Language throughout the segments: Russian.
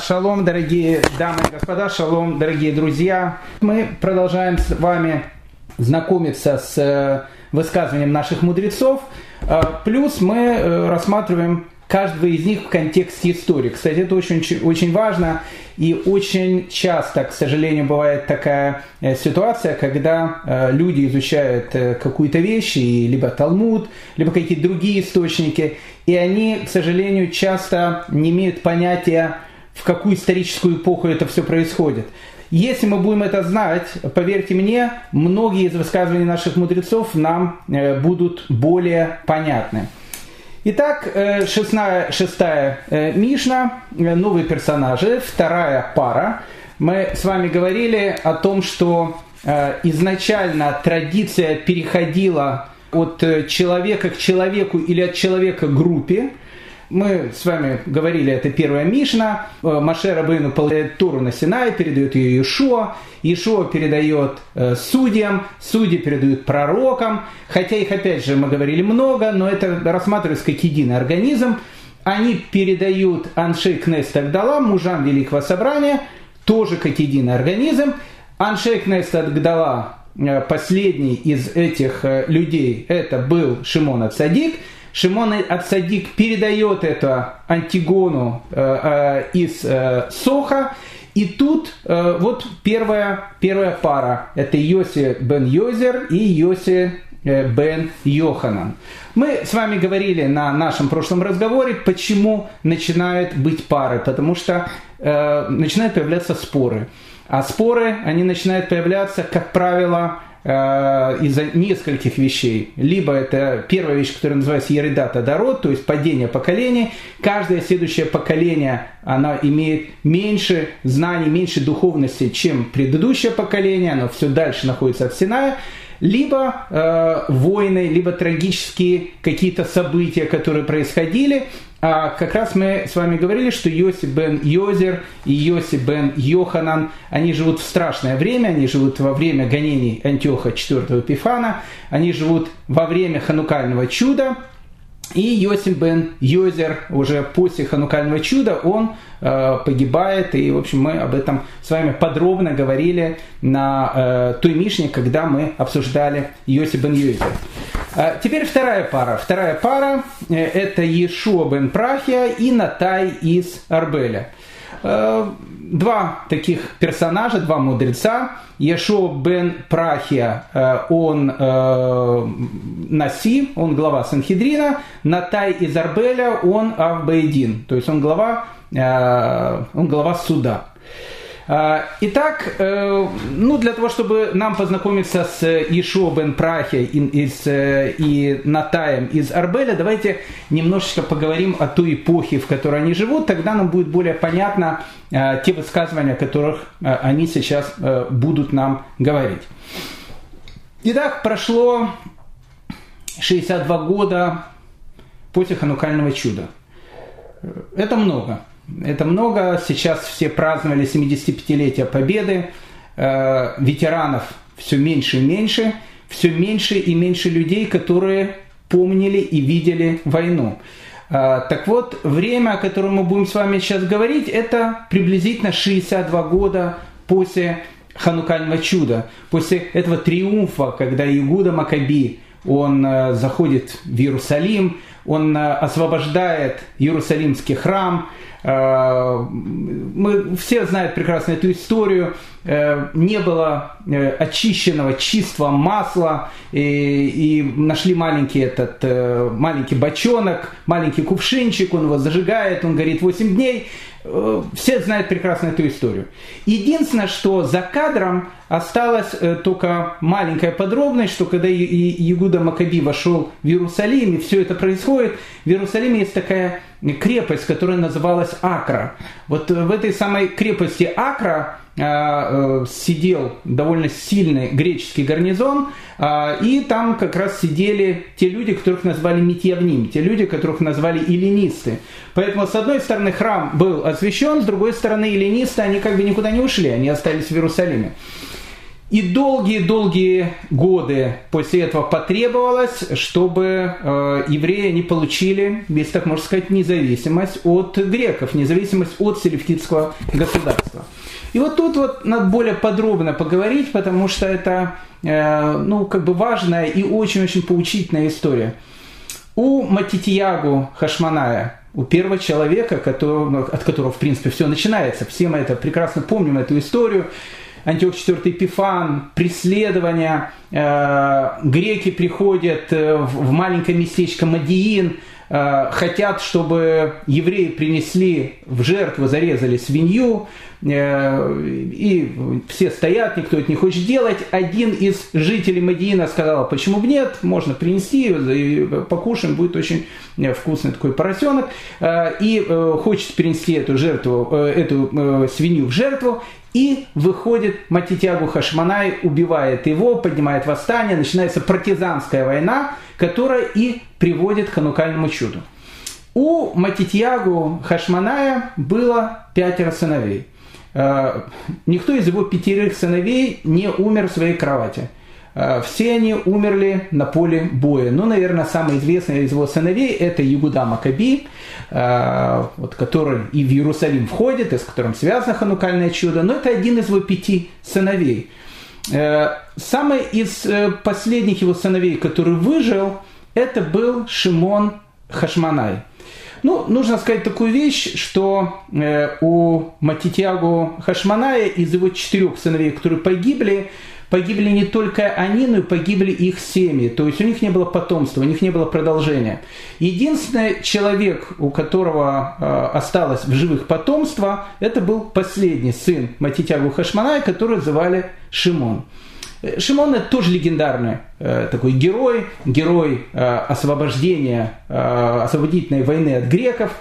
Шалом, дорогие дамы и господа, шалом, дорогие друзья. Мы продолжаем с вами знакомиться с э, высказыванием наших мудрецов. Э, плюс мы э, рассматриваем каждого из них в контексте истории. Кстати, это очень, очень важно. И очень часто, к сожалению, бывает такая ситуация, когда люди изучают какую-то вещь, либо Талмуд, либо какие-то другие источники, и они, к сожалению, часто не имеют понятия в какую историческую эпоху это все происходит. Если мы будем это знать, поверьте мне, многие из высказываний наших мудрецов нам э, будут более понятны. Итак, э, шестая, шестая э, Мишна, новые персонажи, вторая пара. Мы с вами говорили о том, что изначально традиция переходила от человека к человеку или от человека к группе. Мы с вами говорили, это первая Мишна. Э, Маше Рабейну получает Туру на Синай, передает ее Иешуа. Иешуа передает э, судьям, судьи передают пророкам. Хотя их, опять же, мы говорили много, но это рассматривается как единый организм. Они передают Аншей Кнест Агдала, мужам Великого Собрания, тоже как единый организм. Аншей Кнест Агдала, э, последний из этих людей, это был Шимон Ацадик – Шимон Ацадик передает это Антигону э, э, из э, Соха, и тут э, вот первая, первая пара. Это Йоси бен Йозер и Йоси э, бен Йоханан. Мы с вами говорили на нашем прошлом разговоре, почему начинают быть пары. Потому что э, начинают появляться споры. А споры, они начинают появляться, как правило, из-за нескольких вещей. Либо это первая вещь, которая называется еридата дород, то есть падение поколений. Каждое следующее поколение, оно имеет меньше знаний, меньше духовности, чем предыдущее поколение, оно все дальше находится от Синая либо э, войны, либо трагические какие-то события, которые происходили. А как раз мы с вами говорили, что Йоси бен Йозер и Йоси бен Йоханан, они живут в страшное время, они живут во время гонений Антиоха IV Пифана, они живут во время ханукального чуда, и Йосим бен Йозер уже после ханукального чуда, он э, погибает. И, в общем, мы об этом с вами подробно говорили на э, той Мишне, когда мы обсуждали Йосим бен Йозер. Э, теперь вторая пара. Вторая пара э, это Ешуа бен Прахия и Натай из Арбеля. Э, два таких персонажа, два мудреца. Ешо бен Прахия, э, он э, Наси, он глава Санхедрина. Натай из Арбеля, он Авбейдин, то есть он глава, он глава суда. А, итак, э, ну, для того, чтобы нам познакомиться с Ишо бен Прахе из, э, и Натаем из Арбеля, давайте немножечко поговорим о той эпохе, в которой они живут, тогда нам будет более понятно э, те высказывания, о которых они сейчас будут нам говорить. Итак, прошло 62 года после ханукального чуда. Это много. Это много. Сейчас все праздновали 75-летие Победы. Э, ветеранов все меньше и меньше. Все меньше и меньше людей, которые помнили и видели войну. Э, так вот, время, о котором мы будем с вами сейчас говорить, это приблизительно 62 года после Ханукального чуда, после этого триумфа, когда Игуда Макаби, он э, заходит в Иерусалим, он освобождает Иерусалимский храм, мы все знают прекрасно эту историю. Э, не было э, очищенного чистого масла и, и нашли маленький этот маленький бочонок, маленький кувшинчик, он его зажигает, он горит 8 дней. Все знают прекрасно эту историю. Единственное, что за кадром осталась только маленькая подробность, что когда Ягуда Макаби вошел в Иерусалим, и все это происходит, в Иерусалиме есть такая крепость, которая называлась Акра. Вот в этой самой крепости Акра э, сидел довольно сильный греческий гарнизон, э, и там как раз сидели те люди, которых назвали Митьявним, те люди, которых назвали эллинисты. Поэтому, с одной стороны, храм был освящен, с другой стороны, эллинисты, они как бы никуда не ушли, они остались в Иерусалиме. И долгие-долгие годы после этого потребовалось, чтобы э, евреи не получили, если так можно сказать, независимость от греков, независимость от селевкидского государства. И вот тут вот надо более подробно поговорить, потому что это э, ну, как бы важная и очень-очень поучительная история. У Матитиягу Хашманая, у первого человека, который, от которого, в принципе, все начинается, все мы это прекрасно помним, эту историю, Антиох IV Эпифан, преследования, э, греки приходят э, в, маленькое местечко Мадиин, хотят, чтобы евреи принесли в жертву, зарезали свинью, и все стоят, никто это не хочет делать. Один из жителей Мадиина сказал, почему бы нет, можно принести, и покушаем, будет очень э, вкусный такой поросенок, э, и э, хочет принести эту жертву, э, эту э, свинью в жертву, и выходит Матитягу Хашманай, убивает его, поднимает восстание, начинается партизанская война, которая и приводит к ханукальному чуду. У Матитьягу Хашманая было пятеро сыновей. Э, никто из его пятерых сыновей не умер в своей кровати – Э, все они умерли на поле боя. Ну, наверное, самый известный из его сыновей – это Ягуда Макаби, э, вот, который и в Иерусалим входит, и с которым связано ханукальное чудо, но это один из его пяти сыновей. Самый из последних его сыновей, который выжил, это был Шимон Хашманай. Ну, нужно сказать такую вещь, что у Матитягу Хашманая из его четырех сыновей, которые погибли, погибли не только они, но и погибли их семьи. То есть у них не было потомства, у них не было продолжения. Единственный человек, у которого э, осталось в живых потомство, это был последний сын Матитягу Хашманая, которого звали Шимон. Шимон это тоже легендарный э, такой герой, герой э, освобождения, э, освободительной войны от греков.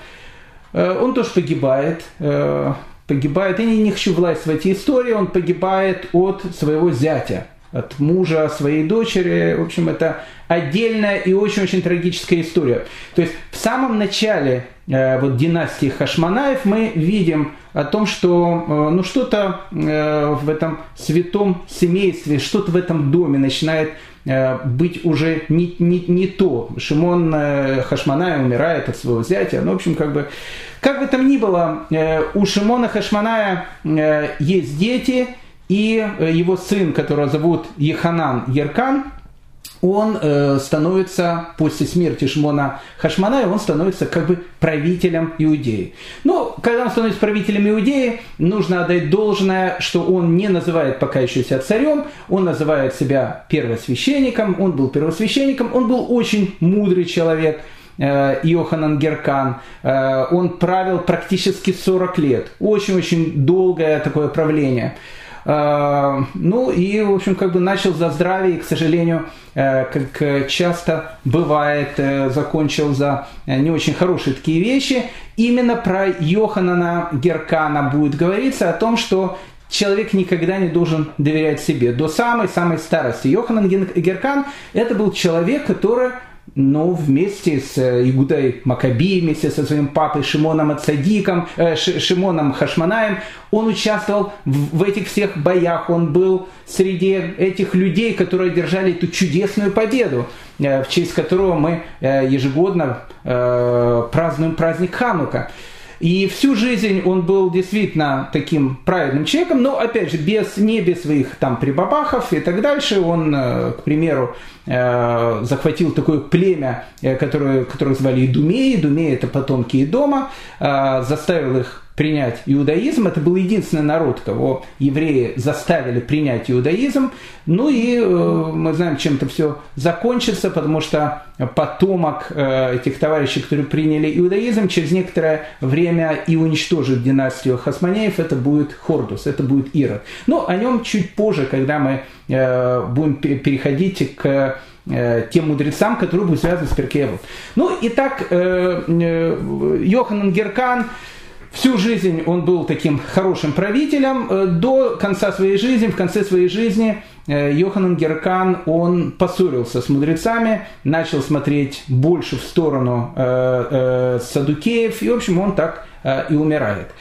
Э, он тоже погибает. Э, погибает, я не хочу власть в эти истории, он погибает от своего зятя, от мужа своей дочери. В общем, это отдельная и очень-очень трагическая история. То есть в самом начале э, вот династии Хашманаев мы видим о том, что э, ну, что-то э, в этом святом семействе, что-то в этом доме начинает быть уже не, не, не то. Шимон Хашманая умирает от своего зятя. Ну, в общем, как бы как бы там ни было, у Шимона Хашманая есть дети, и э, его сын, которого зовут Еханан Еркан, он становится после смерти Шмона Хашманая, он становится как бы правителем Иудеи. Но когда он становится правителем Иудеи, нужно отдать должное, что он не называет пока еще себя царем, он называет себя первосвященником, он был первосвященником, он был очень мудрый человек – Э, Иоханан Геркан. Э, он правил практически 40 лет. Очень-очень долгое такое правление. Э, ну и, в общем, как бы начал за здравие, и, к сожалению, как часто бывает, закончил за не очень хорошие такие вещи. Именно про Йоханана Геркана будет говориться о том, что человек никогда не должен доверять себе. До самой-самой старости. Йоханан Геркан – это был человек, который но вместе с э, Игудой Макаби, вместе со своим папой Шимоном Ацадиком, э, Шимоном Хашманаем, он участвовал в, этих всех боях, он был среди этих людей, которые одержали эту чудесную победу, э, в честь которого мы ежегодно празднуем праздник Ханука. И всю жизнь он был действительно таким праведным человеком, но, опять же, без, не без своих там прибабахов и так дальше. Он, э, к примеру, э, захватил такое племя, э, которое, которое звали Идумеи. Идумеи – это потомки Идома, заставил их принять иудаизм. Это был единственный народ, кого евреи заставили принять иудаизм. Ну и э, мы знаем, чем это все закончится, потому что потомок э, этих товарищей, которые приняли иудаизм, через некоторое время и уничтожит династию Хасманеев, это будет Хордус, это будет Ирод. Но о нем чуть позже, когда мы э, будем переходить к э, тем мудрецам, которые будут связаны с Перкеевым. Ну, итак, э, э, Йоханан Геркан, Всю жизнь он был таким хорошим правителем. Э, до конца своей жизни, в конце своей жизни э, Йоханан Геркан, он поссорился с мудрецами, начал смотреть больше в сторону э, Садукеев, и, в общем, он так и умирает.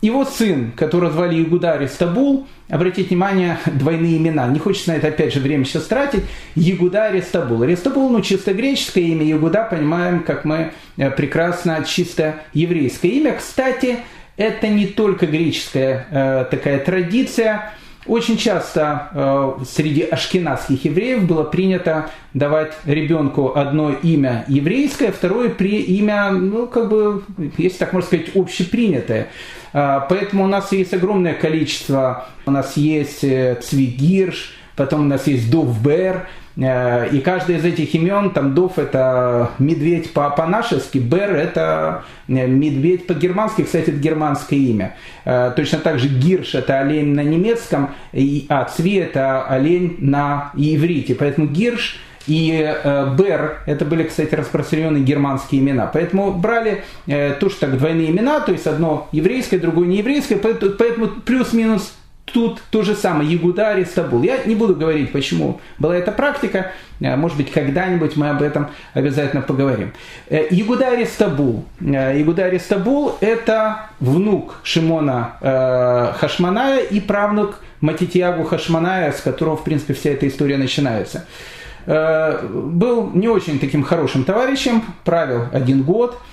Его сын, которого звали Игуда Аристабул, обратите внимание, двойные имена, не хочется на это опять же время сейчас тратить, Ягуда Аристабул. Аристабул, ну, чисто греческое имя, Ягуда, понимаем, как мы э, прекрасно, чисто еврейское имя. Кстати, это не только греческая э, такая традиция, очень часто э, среди ашкенадских евреев было принято давать ребенку одно имя еврейское, второе при имя, ну, как бы, если так можно сказать, общепринятое. Э, поэтому у нас есть огромное количество, у нас есть э, Цвигирш, потом у нас есть Довбер, Э, и каждое из этих имен, там Дов это медведь по-нашески, Бер это э, медведь по-германски, кстати, это германское имя. Э, точно так же Гирш это олень на немецком, а Цви это олень на иврите. Поэтому Гирш и Бер, это были, кстати, распространенные германские имена. Поэтому брали тоже так двойные имена, то есть одно еврейское, другое нееврейское, поэтому плюс-минус Тут то же самое, Ягуда Аристабул. Я не буду говорить, почему была эта практика. Э, может быть, когда-нибудь мы об этом обязательно поговорим. Э, Ягуда Аристабул. Э, Ягуда Аристабул – это внук Шимона Хашманая и правнук Матитьягу Хашманая, с которого, в принципе, вся эта история начинается. Был не очень таким хорошим товарищем, правил один год –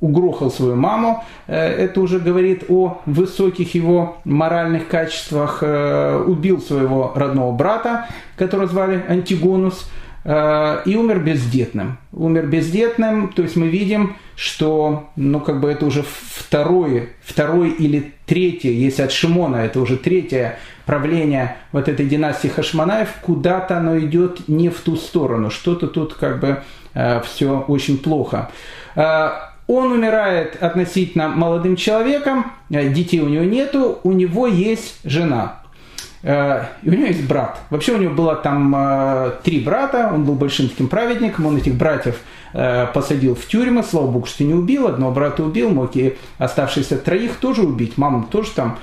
угрохал свою маму. Э, это уже говорит о высоких его моральных качествах. Э, убил своего родного брата, которого звали Антигонус, э, и умер бездетным. Умер бездетным, то есть мы видим, что ну, как бы это уже второе, второе или третье, если от Шимона, это уже третье правление вот этой династии Хашманаев, куда-то оно идет не в ту сторону, что-то тут как бы э, все очень плохо. Э, он умирает относительно молодым человеком, э, детей у него нету, у него есть жена. Э, и у него есть брат. Вообще у него было там три брата, он был большим таким праведником, он этих братьев посадил в тюрьмы, слава богу, что не убил, одного брата убил, мог и оставшихся троих тоже убить, маму тоже там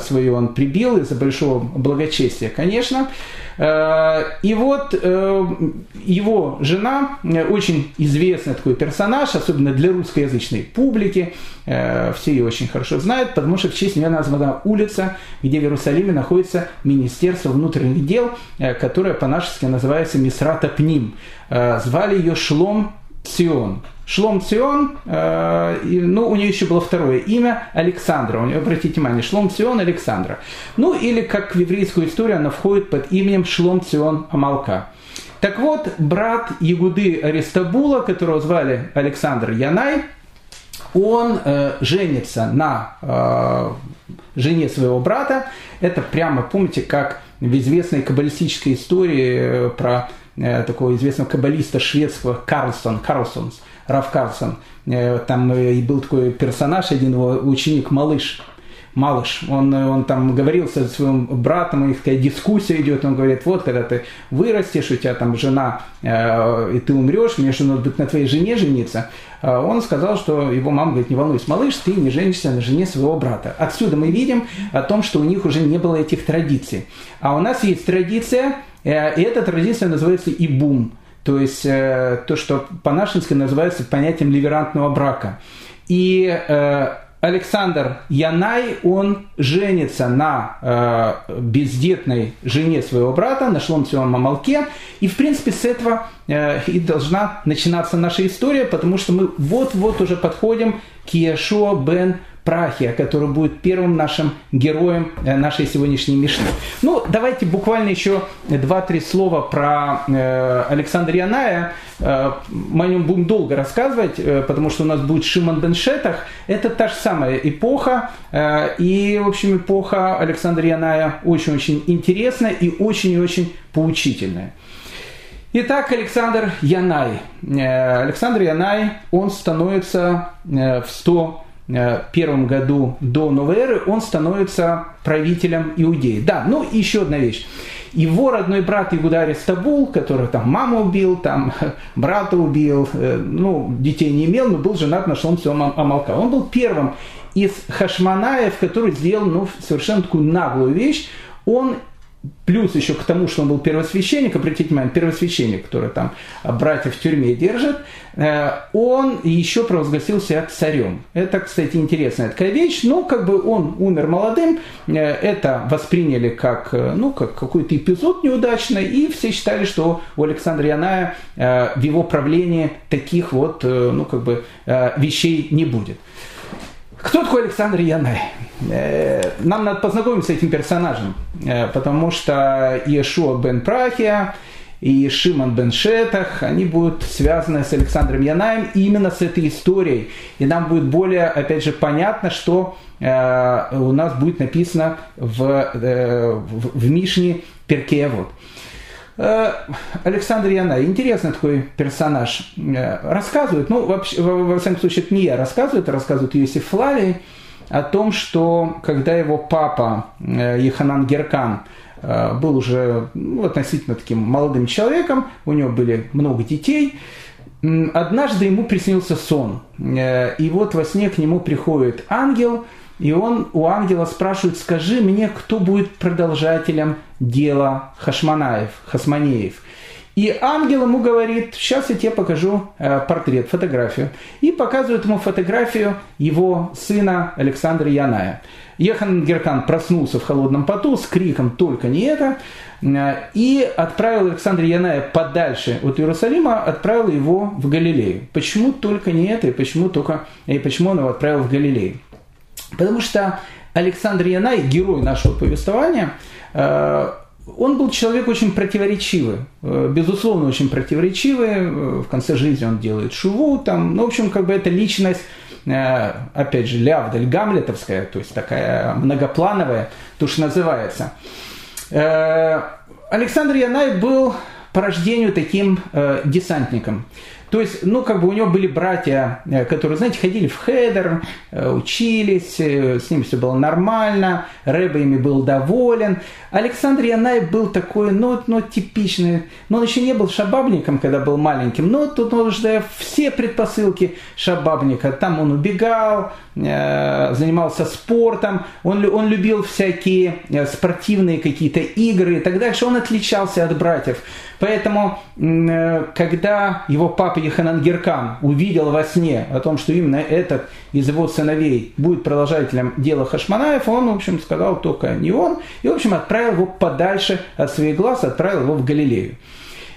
свою он прибил из-за большого благочестия, конечно. Э, и вот э, его жена, э, очень известный такой персонаж, особенно для русскоязычной публики, все ее очень хорошо знают, потому что в честь нее названа улица, где в Иерусалиме находится Министерство внутренних дел, которое по-нашески называется Мисрата Пним. Звали ее Шлом Сион. Шлом Сион, э, ну, у нее еще было второе имя Александра. У нее, обратите внимание, Шлом Сион Александра. Ну, или как в еврейскую историю она входит под именем Шлом Сион Амалка. Так вот, брат Ягуды Аристабула, которого звали Александр Янай, он э, женится на э, жене своего брата. Это прямо, помните, как в известной каббалистической истории э, про э, такого известного каббалиста шведского Карлсон, Карлсонс – Раф Карлсон. Э, там и был такой персонаж, один его ученик, малыш, малыш, он, он там говорил со своим братом, у них такая дискуссия идет, он говорит, вот, когда ты вырастешь, у тебя там жена, э, и ты умрешь, мне же надо быть на твоей жене жениться. Э, он сказал, что его мама говорит, не волнуйся, малыш, ты не женишься на жене своего брата. Отсюда мы видим о том, что у них уже не было этих традиций. А у нас есть традиция, э, и эта традиция называется ибум. То есть э, то, что по-нашенски называется понятием ливерантного брака. И э, Александр Янай, он женится на э, бездетной жене своего брата, на Шломцевом Мамалке. И, в принципе, с этого э, и должна начинаться наша история, потому что мы вот-вот уже подходим к Иешуа бен Прахия, который будет первым нашим героем э, нашей сегодняшней Мишны. Ну, давайте буквально еще два-три слова про э, Александра Яная. Э, мы о нем будем долго рассказывать, э, потому что у нас будет Шимон бен Шетах. Это та же самая эпоха. И, в общем, эпоха Александра Яная очень-очень интересная и очень-очень поучительная. Итак, Александр Янай. Александр Янай, он становится в 100 Э, первом году до новой эры он становится правителем Иудеи. Да, ну и еще одна вещь. Его родной брат Игударь Стабул, который там маму убил, там брата убил, э, ну, детей не имел, но был женат на Шломсе Амалка. Он был первым из хашманаев, который сделал ну, совершенно такую наглую вещь. Он плюс еще к тому, что он был первосвященник, обратите внимание, первосвященник, который там братьев в тюрьме держит, э, он еще провозгласил себя царем. Это, кстати, интересная такая вещь, но как бы он умер молодым, э, это восприняли как, ну, как какой-то эпизод неудачный, и все считали, что у Александра Яная в его правлении таких вот, ну, как бы, вещей не будет. Кто такой Александр Янай? Э, нам надо познакомиться с этим персонажем, э, потому что Иешуа бен Прахия и Шимон бен Шетах, они будут связаны с Александром Янаем именно с этой историей. И нам будет более, опять же, понятно, что э, у нас будет написано в, в, в Мишне Перкеевод. Э, Александр Яна, интересный такой персонаж, э, рассказывает, ну, вообще, во всяком случае, это не я рассказываю, это рассказывает Иосиф Флавий, о том, что когда его папа э, Еханан Геркан был уже ну, относительно таким молодым человеком, у него были много детей, однажды ему приснился сон. И вот во сне к нему приходит ангел – и он у ангела спрашивает, скажи мне, кто будет продолжателем дела Хашманаев, Хасманеев. И ангел ему говорит, сейчас я тебе покажу э, портрет, фотографию. И показывает ему фотографию его сына Александра Яная. Ехан Геркан проснулся в холодном поту с криком «Только не это!» э, и отправил Александра Яная подальше от Иерусалима, отправил его в Галилею. Почему только не это, и почему, только, и почему он его отправил в Галилею? Потому что Александр Янай, герой нашего повествования, он был человек очень противоречивый, э, безусловно, очень противоречивый. Э, в конце жизни он делает шуву, там, ну, в общем, как бы это личность, опять же, Лявдаль Гамлетовская, то есть такая многоплановая, то, что называется. Александр Янай был по рождению таким десантником. То есть, ну, как бы у него были братья, э, которые, знаете, ходили в хедер, э, учились, э, с ними все было нормально, Рэба ими был доволен. Александр Янаев был такой, ну, ну, типичный, но он еще не был шабабником, когда был маленьким, но тут он уже все предпосылки шабабника. Там он убегал, занимался спортом, он, он любил всякие спортивные какие-то игры и так дальше. Он отличался от братьев. Поэтому, когда его папа Еханан Геркан увидел во сне о том, что именно этот из его сыновей будет продолжателем дела Хашманаев, он, в общем, сказал только не он, и, в общем, отправил его подальше от своих глаз, отправил его в Галилею.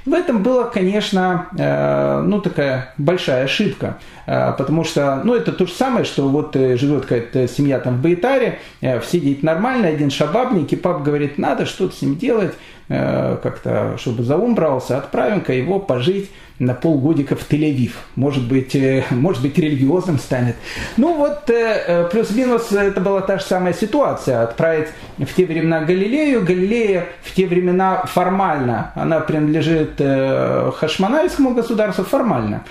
В этом была, конечно, э, ну, такая большая ошибка, э, потому что, ну, это то же самое, что вот э, живет какая-то семья там в Баитаре, все дети нормальные, один шабабник, и пап говорит, надо что-то с ним делать, как-то, чтобы за ум брался, отправим-ка его пожить на полгодика в Тель-Авив. Может быть, э, может быть, религиозным станет. Ну вот, э, э, плюс-минус, это была та же самая ситуация. Отправить в те времена Галилею. Галилея в те времена формально, она принадлежит Хашманайскому государству формально.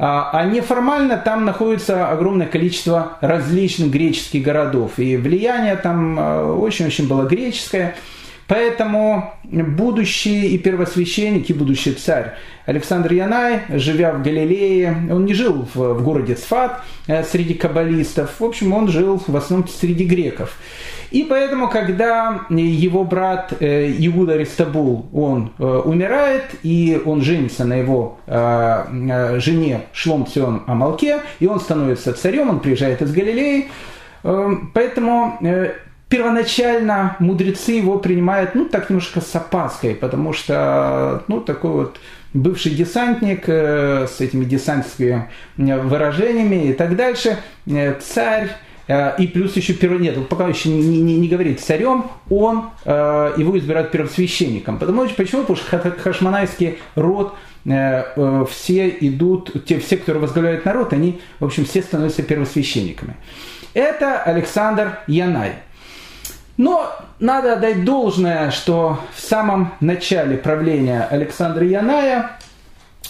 А, а неформально там находится огромное количество различных греческих городов. И влияние там очень-очень было греческое. Поэтому будущий и первосвященник, и будущий царь Александр Янай, живя в Галилее, он не жил в, в городе Сфат э, среди каббалистов, в общем, он жил в основном среди греков. И поэтому, когда его брат э, Иуда Аристабул, он э, умирает, и он женится на его жене Шлом Цион Амалке, и он становится царем, он приезжает из Галилеи, Поэтому первоначально мудрецы его принимают, ну, так немножко с опаской, потому что, ну, такой вот бывший десантник э, с этими десантскими э, выражениями и так дальше, э, царь, э, и плюс еще первый, нет, пока еще не, не, не говорит царем, он, э, его избирают первосвященником. Потому, почему? Потому что хашманайский род э, все идут, те, все, кто возглавляет народ, они, в общем, все становятся первосвященниками. Это Александр Янай. Но надо отдать должное, что в самом начале правления Александра Яная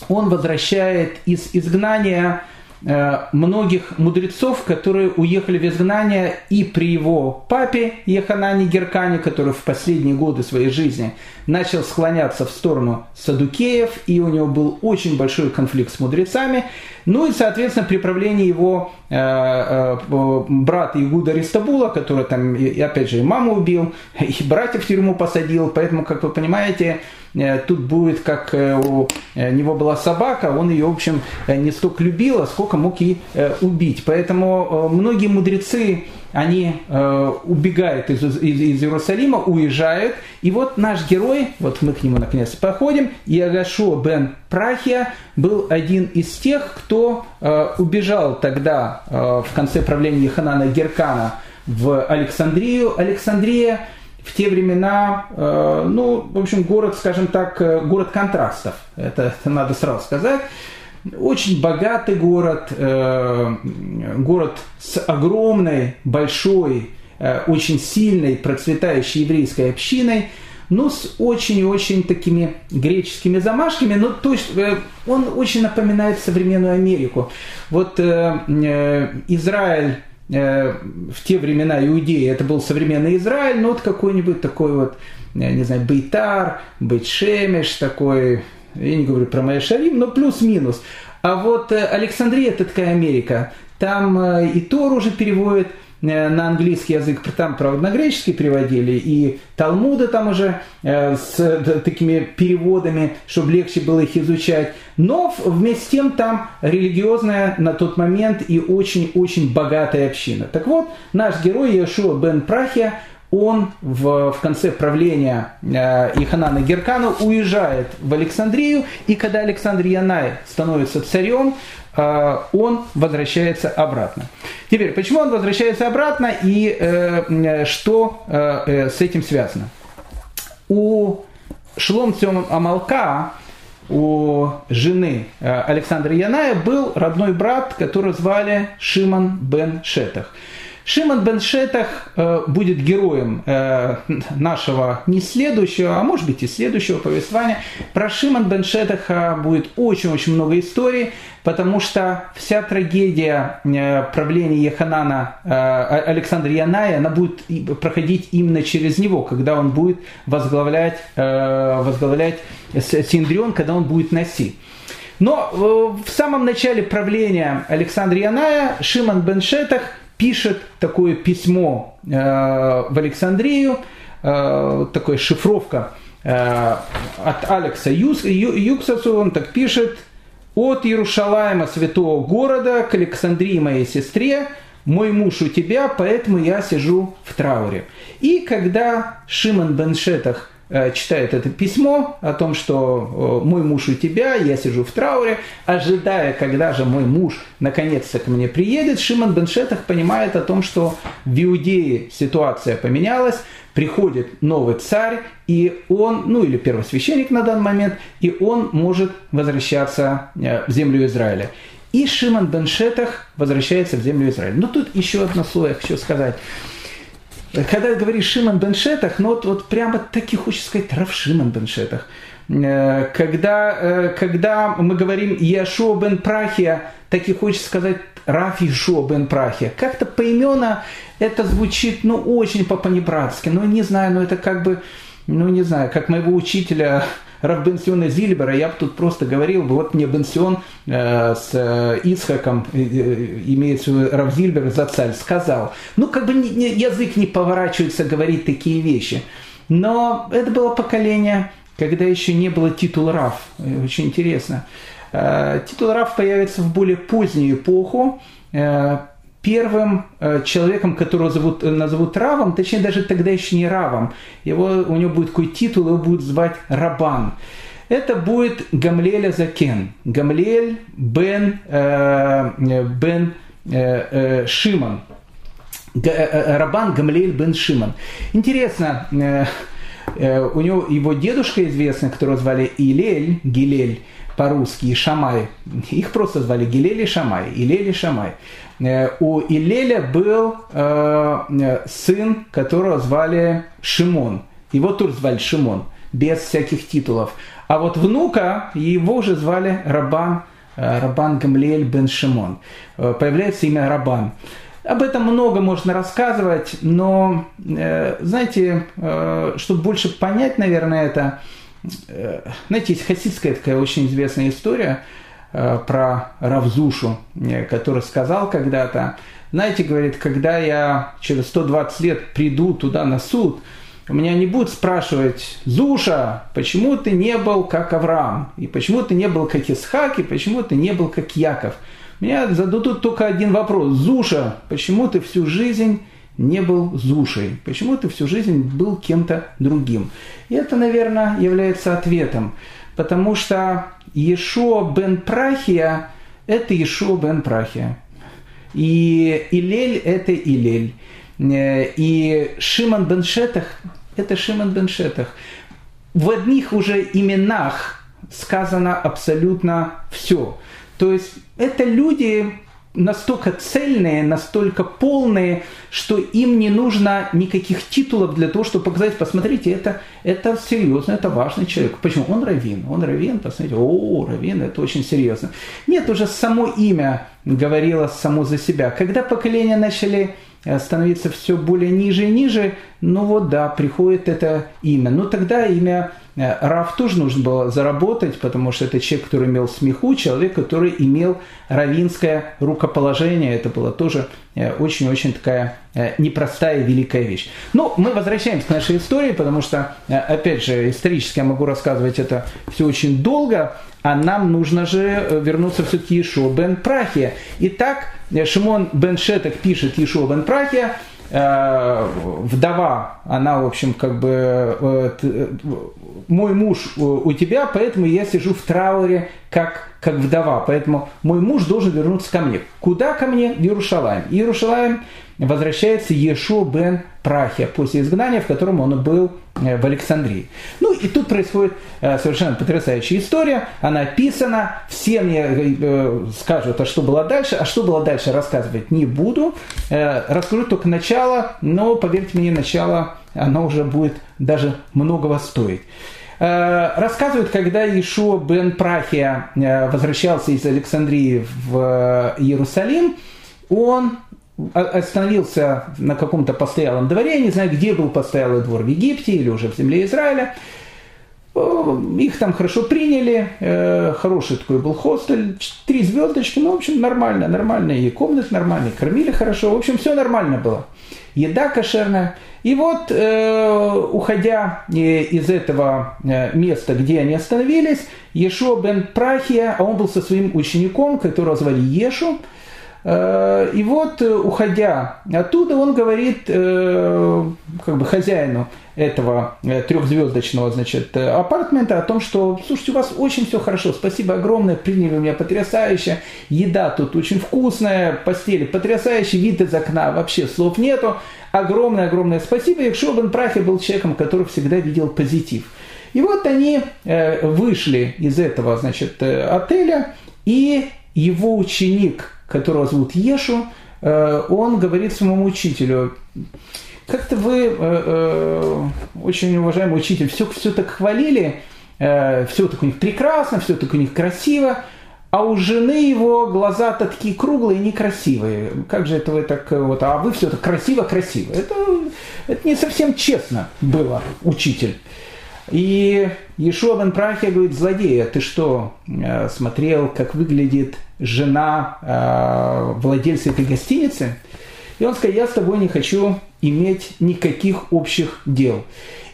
он возвращает из изгнания многих мудрецов, которые уехали в изгнание и при его папе Еханане Геркане, который в последние годы своей жизни начал склоняться в сторону садукеев, и у него был очень большой конфликт с мудрецами. Ну и, соответственно, при правлении его э, э, брата Игуда Ристабула, который там, и, опять же, и маму убил, и братьев в тюрьму посадил, поэтому, как вы понимаете, Э, тут будет, как э, у э, него была собака, он ее, в общем, не столько любил, а сколько мог и убить. Поэтому многие мудрецы, они убегают из, из, из Иерусалима, уезжают. И вот наш герой, вот мы к нему наконец походим, Ягашуа бен Прахия был один из тех, кто убежал тогда в конце правления Ханана Геркана в Александрию. Александрия в те времена, э, ну, в общем, город, скажем так, э, город контрастов. Это, это надо сразу сказать. Очень богатый город, э, город с огромной, большой, очень сильной, процветающей еврейской общиной, но с очень и очень такими греческими замашками. Ну, то есть он очень напоминает современную Америку. Вот Израиль в те времена Иудеи это был современный Израиль, но вот какой-нибудь такой вот, не знаю, Бейтар, Бейтшемеш, такой, я не говорю про Майшарим, но плюс-минус. А вот э, Александрия это такая Америка, там э, и Тор уже переводит – Э, на английский язык, там, правда, на греческий переводили, и Талмуды там уже э, с такими переводами, чтобы легче было их изучать. Но вместе с тем там религиозная на тот момент и очень-очень богатая община. Так вот, наш герой Иешуа бен Прахия, он в, в конце правления э, Иханана Геркана уезжает в Александрию, и когда Александр Янай становится царем, Э, он возвращается обратно. Теперь, почему он возвращается обратно и э, что э, с этим связано? У Шлом Амалка, у жены Александра Яная был родной брат, которого звали Шиман бен Шетах. Шимон бен Шетах э, будет героем э, нашего не следующего, а может быть и следующего повествования. Про Шимон бен Шетаха будет очень-очень много историй, потому что вся трагедия э, правления Еханана Александра Яная, она будет проходить именно через него, когда он будет возглавлять, возглавлять Синдрион, когда он будет носить. Но в самом начале правления Александра Яная Шимон бен Шетах пишет такое письмо э, в Александрию, э, такая шифровка э, от Алекса Юс, Юксасу, он так пишет, от Иерушалайма, святого города, к Александрии, моей сестре, мой муж у тебя, поэтому я сижу в трауре. И когда Шимон бен Шетах Э, читает это письмо о том, что мой муж у тебя, я сижу в трауре, ожидая, когда же мой муж наконец-то ко мне приедет, Шимон Беншетах понимает о том, что в Иудее ситуация поменялась, приходит новый царь, и он, ну или первосвященник на данный момент, и он может возвращаться э, в землю Израиля. И Шимон Беншетах возвращается в землю Израиля. Но тут еще одно слово я хочу сказать. Когда говоришь Шимон бен Шетах, ну вот, вот прямо таки хочется сказать Рав Шимон бен Шетах. Э, когда, э, когда мы говорим Яшуа бен Прахия, так и хочется сказать Раф Яшуа бен Прахия. Как-то поименно это звучит, ну, очень по-понебратски. Ну, не знаю, ну, это как бы, ну, не знаю, как моего учителя Равбенсиона Зильбера, я бы тут просто говорил, вот мне Бенсион э, с э, Ицхаком, э, э, имеется Рав Зильбер за царь, сказал. Ну, как бы язык не поворачивается говорить такие вещи. Но это было поколение, когда еще не было титула Рав. Очень интересно. Э, титул Рав появится в более позднюю эпоху, э, первым э, человеком, которого зовут, э, назовут Равом, точнее даже тогда еще не Равом, его, у него будет такой титул, его будут звать Рабан. Это будет Гамлеля Закен, Гамлель бен, э, бен э, Шиман, Г, э, э Рабан Гамлель бен Шиман. Интересно, э, э, у него его дедушка известный, которого звали Илель, Гилель, по-русски, и Шамай. Их просто звали Гилель и Шамай, Илель и Шамай. Э, у Илеля был э, сын, которого звали Шимон. Его тоже звали Шимон, без всяких титулов. А вот внука, его уже звали Рабан Рабан Гамлиэль бен Шимон. Появляется имя Рабан. Об этом много можно рассказывать, но, знаете, чтобы больше понять, наверное, это, знаете, есть хасидская такая очень известная история про Равзушу, который сказал когда-то, знаете, говорит, когда я через 120 лет приду туда на суд, меня не будут спрашивать, Зуша, почему ты не был как Авраам, и почему ты не был как Исхак, и почему ты не был как Яков. Меня зададут только один вопрос. Зуша, почему ты всю жизнь не был Зушей? Почему ты всю жизнь был кем-то другим? И это, наверное, является ответом. Потому что Ешо бен Прахия – это Ешо бен Прахия. И Илель – это Илель. И Шиман бен Шетах это Шимон бен Шетах. В одних уже именах сказано абсолютно все. То есть это люди настолько цельные, настолько полные, что им не нужно никаких титулов для того, чтобы показать, посмотрите, это, это серьезно, это важный человек. Почему? Он раввин, он раввин, посмотрите, о, раввин, это очень серьезно. Нет, уже само имя говорило само за себя. Когда поколения начали Э, становиться все более ниже и ниже, ну вот да, приходит это имя. Но тогда имя Рав тоже нужно было заработать, потому что это человек, который имел смеху, человек, который имел равинское рукоположение. Это было тоже э, очень-очень такая непростая великая вещь. Но мы возвращаемся к нашей истории, потому что, опять же, исторически я могу рассказывать это все очень долго, а нам нужно же вернуться все-таки Ешо бен Прахия. Итак, Шимон бен Шетек пишет Ешо бен Прахия, э, вдова, она, в общем, как бы, э, э, мой муж у тебя, поэтому я сижу в трауре, как, как вдова, поэтому мой муж должен вернуться ко мне. Куда ко мне? В Иерушалаем. Иерушалаем возвращается Ешо бен Прахия после изгнания, в котором он был э, в Александрии. Ну и тут происходит э, совершенно потрясающая история. Она описана. Все мне э, скажут, а что было дальше. А что было дальше, рассказывать не буду. Расскажу только начало, но поверьте мне, начало оно уже будет даже многого стоить. Рассказывают, когда Ишуа бен Прахия возвращался из Александрии в Иерусалим, он остановился на каком-то постоялом дворе, я не знаю, где был постоялый двор, в Египте или уже в земле Израиля. Их там хорошо приняли, э, хороший такой был хостель, три звездочки, ну, в общем, нормально, и комнаты нормальные, кормили хорошо, в общем, все нормально было. Еда кошерная. И вот, э, уходя э, из этого места, где они остановились, Ешо бен Прахия, а он был со своим учеником, которого звали Ешу, Э, и вот, э, уходя оттуда, он говорит э, как бы хозяину этого трехзвездочного значит, апартмента о том, что, слушайте, у вас очень все хорошо, спасибо огромное, приняли меня потрясающе, еда тут очень вкусная, постели потрясающий, вид из окна, вообще слов нету, огромное-огромное спасибо. И Шобан Прахи был человеком, который всегда видел позитив. И вот они вышли из этого, значит, отеля, и его ученик которого зовут Ешу, э, он говорит своему учителю, как-то вы, э, э, очень уважаемый учитель, все, все так хвалили, все так у них прекрасно, все так у них красиво, а у жены его глаза-то такие круглые, некрасивые. Как же это вы так вот, а вы все так красиво-красиво. Это, это не совсем честно было, учитель. И Ешуа бен Прахия говорит, злодея, ты что, смотрел, как выглядит жена э, владельца этой гостиницы. И он сказал, я с тобой не хочу иметь никаких общих дел.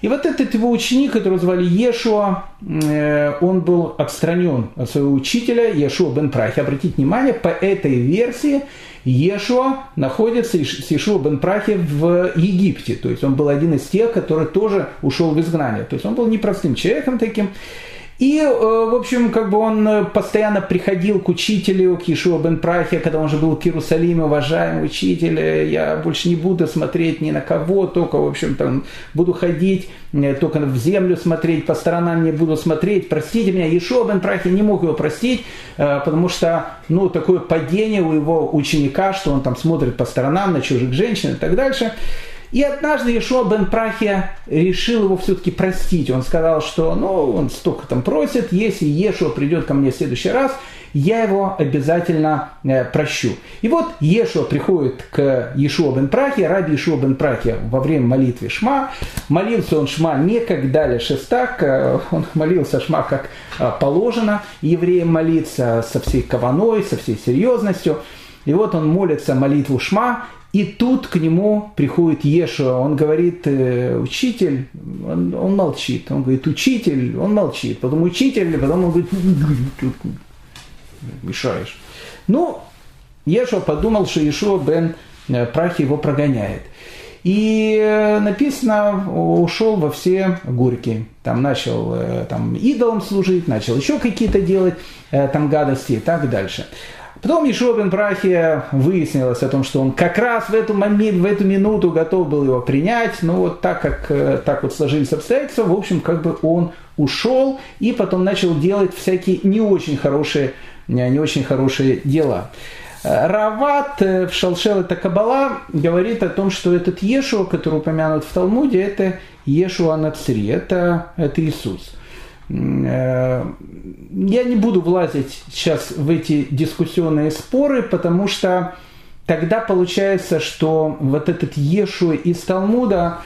И вот этот его ученик, которого звали Ешуа, э, он был отстранен от своего учителя, Ешуа бен Прахи. Обратите внимание, по этой версии Ешуа находится с Ешуа бен Прахи в Египте. То есть он был один из тех, который тоже ушел в изгнание. То есть он был непростым человеком таким. И, э, в общем, как бы он э, постоянно приходил к учителю, к Ишуа бен Прахе, когда он же был в Иерусалиме, уважаемый учитель, э, я больше не буду смотреть ни на кого, только, в общем, там, буду ходить, только в землю смотреть, по сторонам не буду смотреть, простите меня. Ишуа бен Прахе не мог его простить, потому что, ну, такое падение у его ученика, что он там смотрит по сторонам на чужих женщин и так дальше. И однажды Ешуа бен Прахия решил его все-таки простить. Он сказал, что ну, он столько там просит, если Ешуа придет ко мне в следующий раз, я его обязательно э, прощу. И вот Ешуа приходит к Ешуа бен Прахе, раби Ешуа бен Прахе во время молитвы Шма. Молился он Шма не как дали шестак, э, он молился Шма как э, положено евреям молиться со всей каваной, со всей серьезностью. И вот он молится молитву Шма, и тут к нему приходит Ешуа, он говорит, э, учитель, он, он молчит. Он говорит, учитель, он молчит. Потом учитель, потом он говорит, мешаешь. Ну, Ешуа подумал, что Ешуа бен Прахи его прогоняет. И написано, ушел во все горьки. Там начал там, идолам служить, начал еще какие-то делать там гадости и так дальше. Потом Ишуа бен выяснилось о том, что он как раз в эту, момент, в эту минуту готов был его принять, но вот так как э, так вот сложились обстоятельства, в общем, как бы он ушел и потом начал делать всякие не очень хорошие, э, не очень хорошие дела. Э, Рават в Шалшел это Кабала говорит о том, что этот Ешуа, который упомянут в Талмуде, это Ешуа Нацри, это, это Иисус. Э, я не буду влазить сейчас в эти дискуссионные споры, потому что тогда получается, что вот этот Ешу из Талмуда,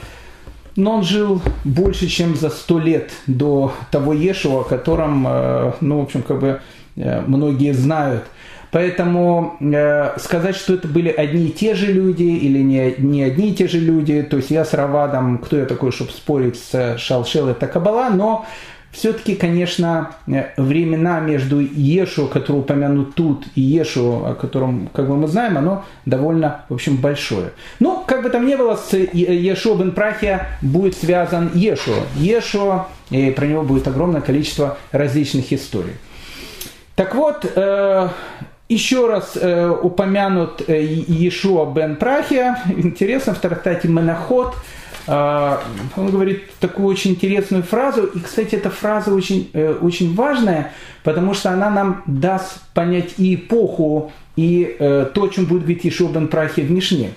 но он жил больше, чем за сто лет до того Ешуа, о котором, э, ну, в общем, как бы э, многие знают. Поэтому сказать, что это были одни и те же люди или не, не одни и те же люди, то есть я с Равадом, кто я такой, чтобы спорить с Шалшел, это Кабала, но все-таки, конечно, э, времена между Ешу, который упомянут тут, и Ешу, о котором, как бы мы знаем, оно довольно, в общем, большое. Ну, как бы там ни было, с Ешо бен Прахия будет связан Ешу. Ешу, и про него будет огромное количество различных историй. Так вот, э, еще раз э, упомянут Ешуа бен Прахия. Интересно, в трактате Менаход – он говорит такую очень интересную фразу, и, кстати, эта фраза очень, э, очень важная, потому что она нам даст понять и эпоху, и э, то, о чем будет говорить Ишуа Прахи в Мишне.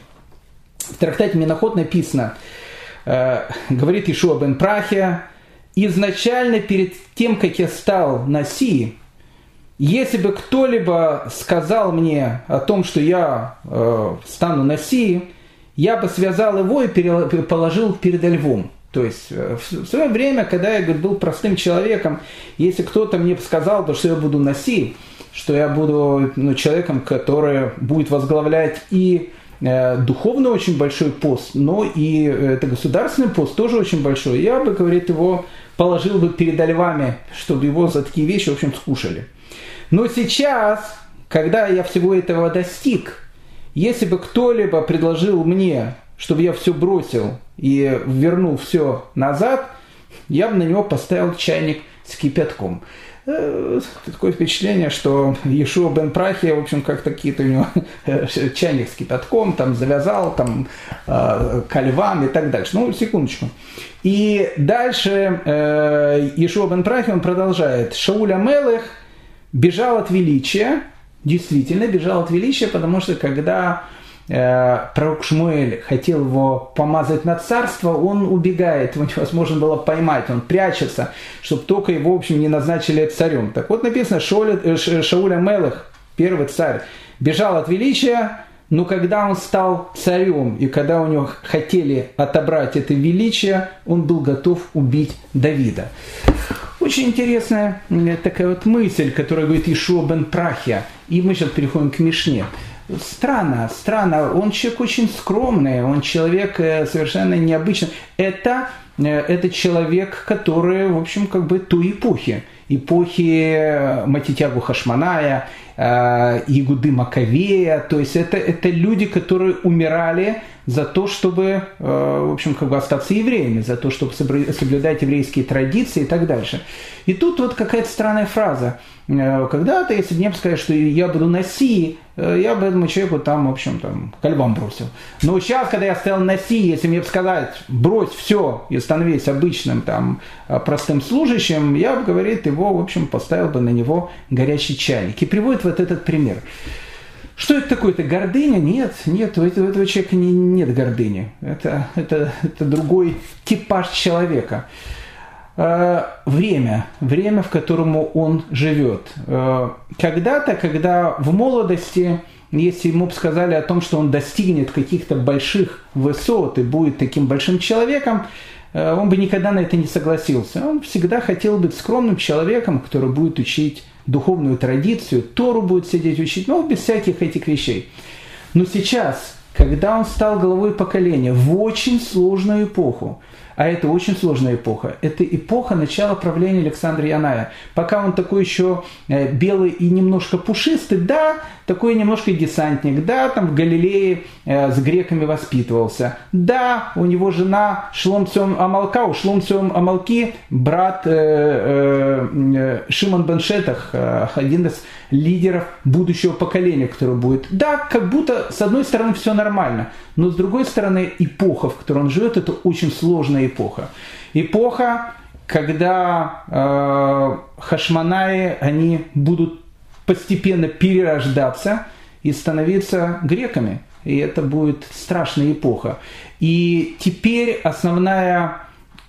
В трактате Миноход написано, э, говорит Ишуа Прахи, изначально перед тем, как я стал Наси, если бы кто-либо сказал мне о том, что я стану Наси, я бы связал его и положил перед львом. То есть э, в свое время, когда я был простым человеком, если кто-то мне сказал, то, что я буду носить, что я буду ну, человеком, который будет возглавлять и э, духовный очень большой пост, но и э, это государственный пост тоже очень большой, я бы, говорит, его положил бы перед львами, чтобы его за такие вещи, в общем, скушали. Но сейчас, когда я всего этого достиг, если бы кто-либо предложил мне, чтобы я все бросил и вернул все назад, я бы на него поставил чайник с кипятком. Э, такое впечатление, что Ешуа бен Прахи, в общем, как какие-то у него чайник с кипятком, там завязал, там э, кальвам и так дальше. Ну, секундочку. И дальше э, Ешуа бен Прахи, он продолжает. Шауля Мелех бежал от величия, действительно бежал от величия, потому что когда э, пророк Шмуэль хотел его помазать на царство, он убегает, его невозможно было поймать, он прячется, чтобы только его, в общем, не назначили царем. Так вот написано, Шауля, э, Шауля Мелых, первый царь, бежал от величия, но когда он стал царем, и когда у него хотели отобрать это величие, он был готов убить Давида. Очень интересная такая вот мысль, которая говорит Ишуа бен Прахия. И мы сейчас переходим к Мишне. Странно, странно. Он человек очень скромный, он человек э, совершенно необычный. Это, э, это человек, который, в общем, как бы той эпохи. Эпохи э, Матитягу Хашманая, Игуды Маковея. То есть это, это люди, которые умирали за то, чтобы, э, в общем, как бы остаться евреями, за то, чтобы соблюдать еврейские традиции и так дальше. И тут вот какая-то странная фраза. Э, когда-то, если мне бы сказать, что я буду на Си, э, я бы этому человеку там, в общем, там, кальбам бросил. Но сейчас, когда я стоял на Си, если мне бы сказать, брось все и становись обычным, там, простым служащим, я бы, говорит, его, в общем, поставил бы на него горячий чайник. И приводит вот этот пример. Что это такое? Это гордыня? Нет, нет, у этого, у этого человека не, нет гордыни. Это, это, это другой типаж человека. э, время, время, в котором он живет. Э, когда-то, когда в молодости, если ему бы сказали о том, что он достигнет каких-то больших высот и будет таким большим человеком, э, он бы никогда на это не согласился. Он всегда хотел быть скромным человеком, который будет учить духовную традицию, Тору будет сидеть учить, но без всяких этих вещей. Но сейчас, когда он стал главой поколения в очень сложную эпоху, а это очень сложная эпоха. Это эпоха начала правления Александра Яная. Пока он такой еще э, белый и немножко пушистый, да, такой немножко десантник, да, там в Галилее э, с греками воспитывался, да, у него жена Шломцем Амалка, у Шломцем Амалки брат э, э, э Шимон Беншетах, э, один из лидеров будущего поколения, которое будет. Да, как будто с одной стороны все нормально, но с другой стороны эпоха, в которой он живет, это очень сложная эпоха. Эпоха, когда э, хашманаи, они будут постепенно перерождаться и становиться греками. И это будет страшная эпоха. И теперь основная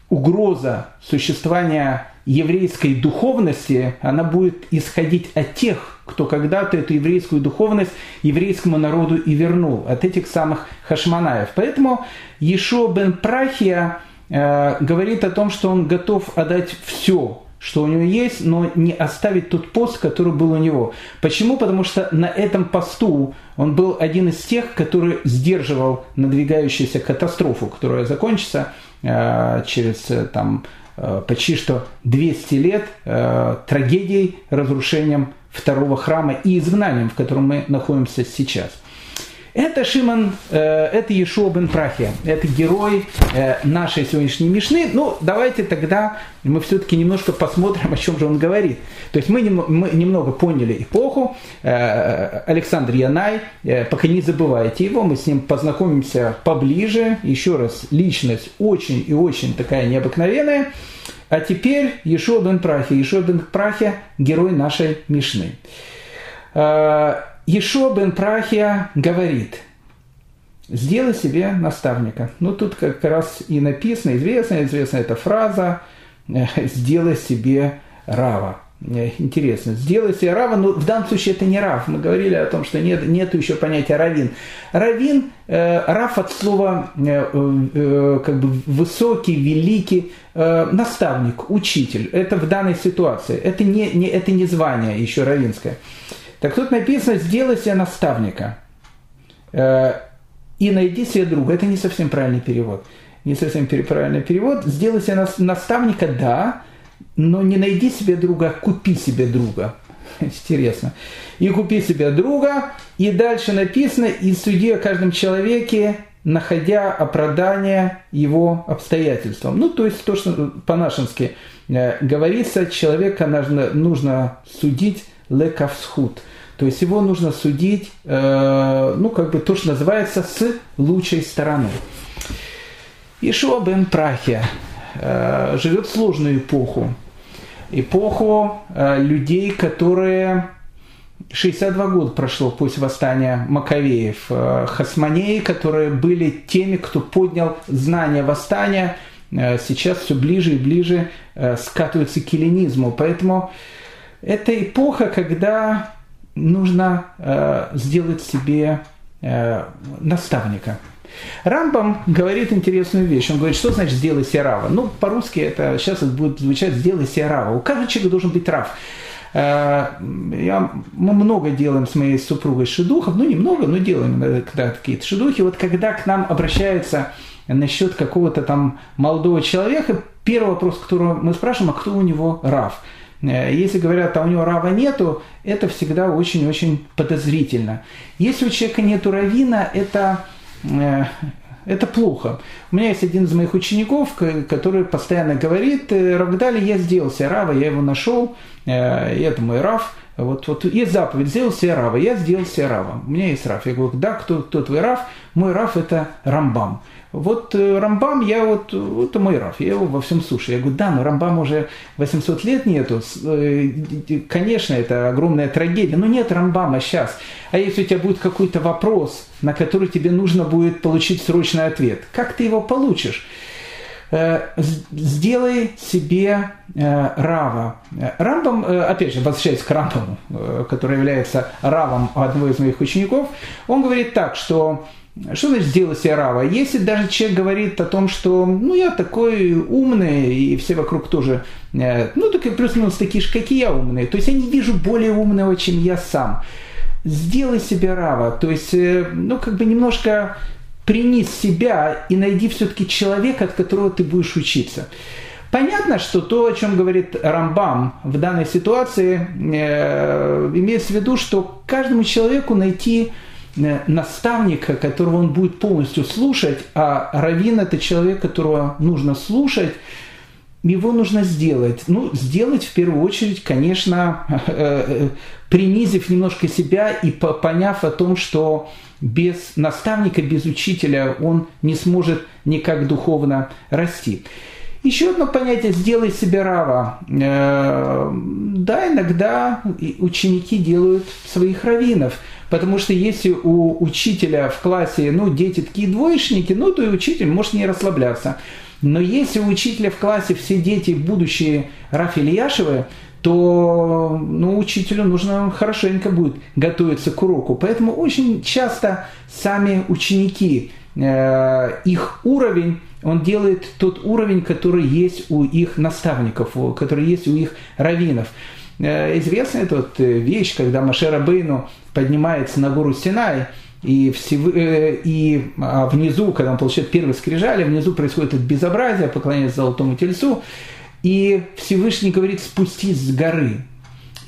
угроза существования еврейской духовности, она будет исходить от тех, кто когда-то эту еврейскую духовность еврейскому народу и вернул, от этих самых хашманаев. Поэтому Ешо бен Прахия э, говорит о том, что он готов отдать все, что у него есть, но не оставить тот пост, который был у него. Почему? Потому что на этом посту он был один из тех, который сдерживал надвигающуюся катастрофу, которая закончится э, через э, там, Э, почти что 200 лет э, трагедией, разрушением второго храма и изгнанием, в котором мы находимся сейчас. Это Шимон, э, это Ешуа бен Прахия, это герой нашей сегодняшней Мишны. Ну, давайте тогда мы все-таки немножко посмотрим, о чем же он говорит. То есть мы, мы немного поняли эпоху. Александр Янай, пока не забывайте его, мы с ним познакомимся поближе. Еще раз, личность очень и очень такая необыкновенная. А теперь Ешуа бен Прахи. Ешуа бен Прахи – герой нашей Мишны. Ешуа бен Прахия говорит, сделай себе наставника. Ну, тут как раз и написано, известная, известная эта фраза, сделай себе рава. Интересно, сделай себе рава, но в данном случае это не рав. Мы говорили о том, что нет, нет еще понятия равин. Равин, э, рав от слова э, э, как бы высокий, великий, э, наставник, учитель. Это в данной ситуации. Это не, не, это не звание еще равинское. Так тут написано, сделай себе наставника э, и найди себе друга. Это не совсем правильный перевод. Не совсем правильный перевод. Сделай себе наставника, да, но не найди себе друга, а купи себе друга. Интересно. И купи себе друга, и дальше написано, и суди о каждом человеке, находя оправдание его обстоятельствам. Ну, то есть то, что по-нашенски э, говорится, человека нужно, нужно судить лекавсхуд – то есть его нужно судить, э, ну, как бы то, что называется, с лучшей стороны. Ишуа бен Прахия э, живет сложную эпоху. Эпоху э, людей, которые 62 года прошло после восстания Маковеев. Э, хасманеи, которые были теми, кто поднял знание восстания, сейчас все ближе и ближе скатываются к эллинизму. Поэтому это эпоха, когда нужно э, сделать себе э, наставника. Рамбам говорит интересную вещь. Он говорит, что значит «сделай себе рава». Ну, по-русски это сейчас это будет звучать «сделай себе рава». У каждого человека должен быть рав. Э, я, мы много делаем с моей супругой шедухов, ну немного, но делаем когда какие-то шедухи. Вот когда к нам обращаются насчет какого-то там молодого человека, первый вопрос, который мы спрашиваем, а кто у него рав? Э, если говорят, а у него рава нету, это всегда очень-очень подозрительно. Если у человека нету равина, это, э, это плохо. У меня есть один из моих учеников, который постоянно говорит, «Э, Равгдали, я сделал себе рава, я его нашел, это мой рав. Вот, вот есть заповедь, сделал себе рава, я сделал себе рава. У меня есть рав. Я говорю, да, кто, кто твой рав? Мой рав это Рамбам. Вот э, Рамбам, я вот, это мой Раф, я его во всем слушаю. Я говорю, да, но Рамбам уже 800 лет нету, э, конечно, это огромная трагедия, но нет Рамбама сейчас. А если у тебя будет какой-то вопрос, на который тебе нужно будет получить срочный ответ, как ты его получишь? сделай себе рава. Рамбам, опять же, возвращаясь к Рамбаму, который является равом одного из моих учеников, он говорит так, что что значит сделать себе рава? Если даже человек говорит о том, что ну я такой умный, и все вокруг тоже, ну так плюс-минус такие же, как и я умные, то есть я не вижу более умного, чем я сам. Сделай себе рава, то есть, ну как бы немножко принись себя и найди все-таки человека, от которого ты будешь учиться. Понятно, что то, о чем говорит Рамбам в данной ситуации, э, имеется в виду, что каждому человеку найти э, наставника, которого он будет полностью слушать, а раввин – это человек, которого нужно слушать, его нужно сделать. Ну, сделать в первую очередь, конечно, э, э, принизив немножко себя и поняв о том, что без наставника, без учителя он не сможет никак духовно расти. Еще одно понятие «сделай себе рава». Э, да, иногда ученики делают своих раввинов, потому что если у учителя в классе, ну, дети такие двоечники, ну, то и учитель может не расслабляться. Но если у учителя в классе все дети будущие Раф Ильяшевы, то ну, учителю нужно хорошенько будет готовиться к уроку. Поэтому очень часто сами ученики, э, их уровень, он делает тот уровень, который есть у их наставников, который есть у их раввинов. Э, известная тут вещь, когда Машера Бейну поднимается на гору Синай, и, всев... Э, и а внизу, когда он получает первый скрижали, внизу происходит это безобразие, поклоняется золотому тельцу, и Всевышний говорит спустись с горы.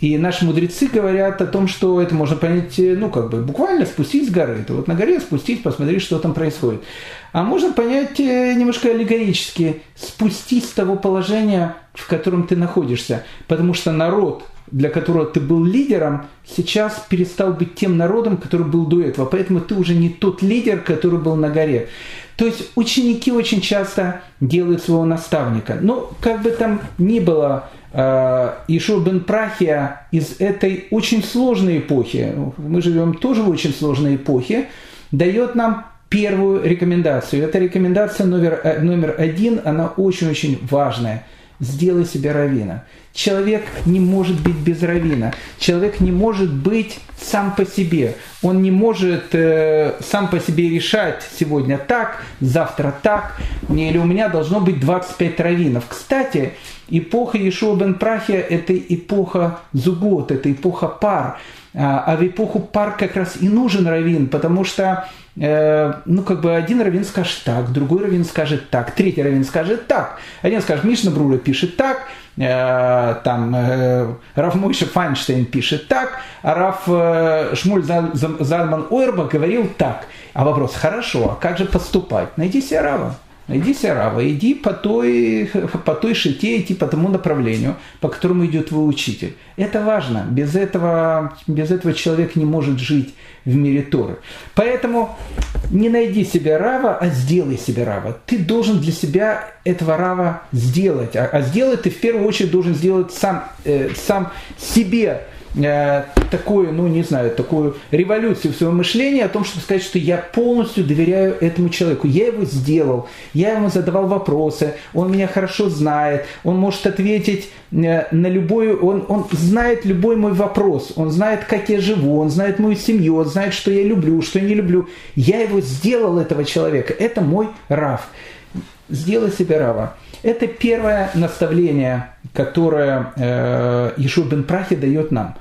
И наши мудрецы говорят о том, что это можно понять, э, ну, как бы, буквально спустить с горы. Это вот на горе спустить, посмотреть, что там происходит. А можно понять э, немножко аллегорически, спустить с того положения, в котором ты находишься. Потому что народ, для которого ты был лидером, сейчас перестал быть тем народом, который был до этого. Поэтому ты уже не тот лидер, который был на горе. То есть ученики очень часто делают своего наставника. Но как бы там ни было, э, Ишуа бен Прахия из этой очень сложной эпохи, мы живем тоже в очень сложной эпохе, дает нам первую рекомендацию. Эта рекомендация номер, э, номер один, она очень-очень важная. Сделай себе равина. Человек не может быть без равина. Человек не может быть сам по себе. Он не может э, сам по себе решать сегодня так, завтра так, или у меня должно быть 25 раввинов. Кстати, эпоха Ешуа бен Прахия – это эпоха зугот, это эпоха пар. А, а в эпоху пар как раз и нужен раввин, потому что э, ну, как бы один раввин скажет так, другой раввин скажет так, третий раввин скажет так. Один скажет, Мишна Брура пишет так, Э, там э, Раф Мойша Файнштейн пишет так, а Раф э, Шмуль Зальман Ойрба говорил так. А вопрос, хорошо, а как же поступать? Найди себе Рава. Иди Сарава, иди по той, по той шите, иди по тому направлению, по которому идет твой учитель. Это важно. Без этого, без этого человек не может жить в мире Торы. Поэтому не найди себе Рава, а сделай себе Рава. Ты должен для себя этого Рава сделать. А, а сделать ты в первую очередь должен сделать сам, э, сам себе такую, ну не знаю, такую революцию в своем мышлении о том, чтобы сказать, что я полностью доверяю этому человеку. Я его сделал, я ему задавал вопросы, он меня хорошо знает, он может ответить э, на любой, он, он знает любой мой вопрос, он знает, как я живу, он знает мою семью, он знает, что я люблю, что я не люблю. Я его сделал, этого человека. Это мой Раф. Сделай себе Рава. Это первое наставление, которое э, Ешуа бен Прахи дает нам.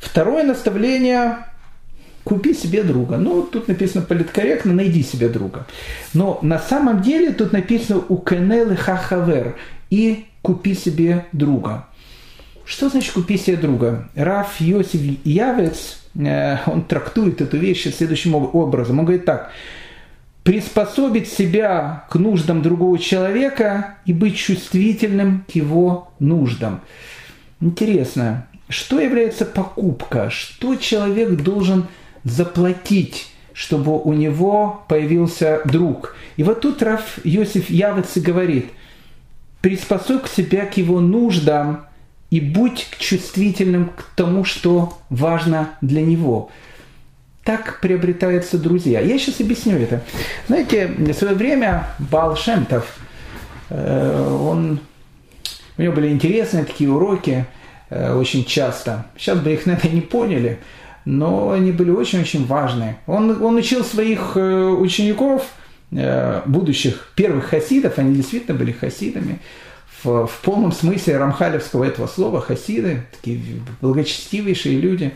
Второе наставление – купи себе друга. Ну, тут написано политкорректно, найди себе друга. Но на самом деле тут написано у Кенелы Хахавер и купи себе друга. Что значит купи себе друга? Раф Йосиф Явец, э, он трактует эту вещь следующим образом. Он говорит так – приспособить себя к нуждам другого человека и быть чувствительным к его нуждам. Интересно, что является покупка? Что человек должен заплатить, чтобы у него появился друг? И вот тут Раф Йосиф Явец говорит, приспособь себя к его нуждам и будь чувствительным к тому, что важно для него – так приобретаются друзья. Я сейчас объясню это. Знаете, в свое время Бал Шемтов, Он, у него были интересные такие уроки очень часто. Сейчас бы их, наверное, не поняли, но они были очень-очень важные. Он, он учил своих учеников, будущих первых хасидов, они действительно были хасидами, в, в полном смысле рамхалевского этого слова, хасиды, такие благочестивейшие люди.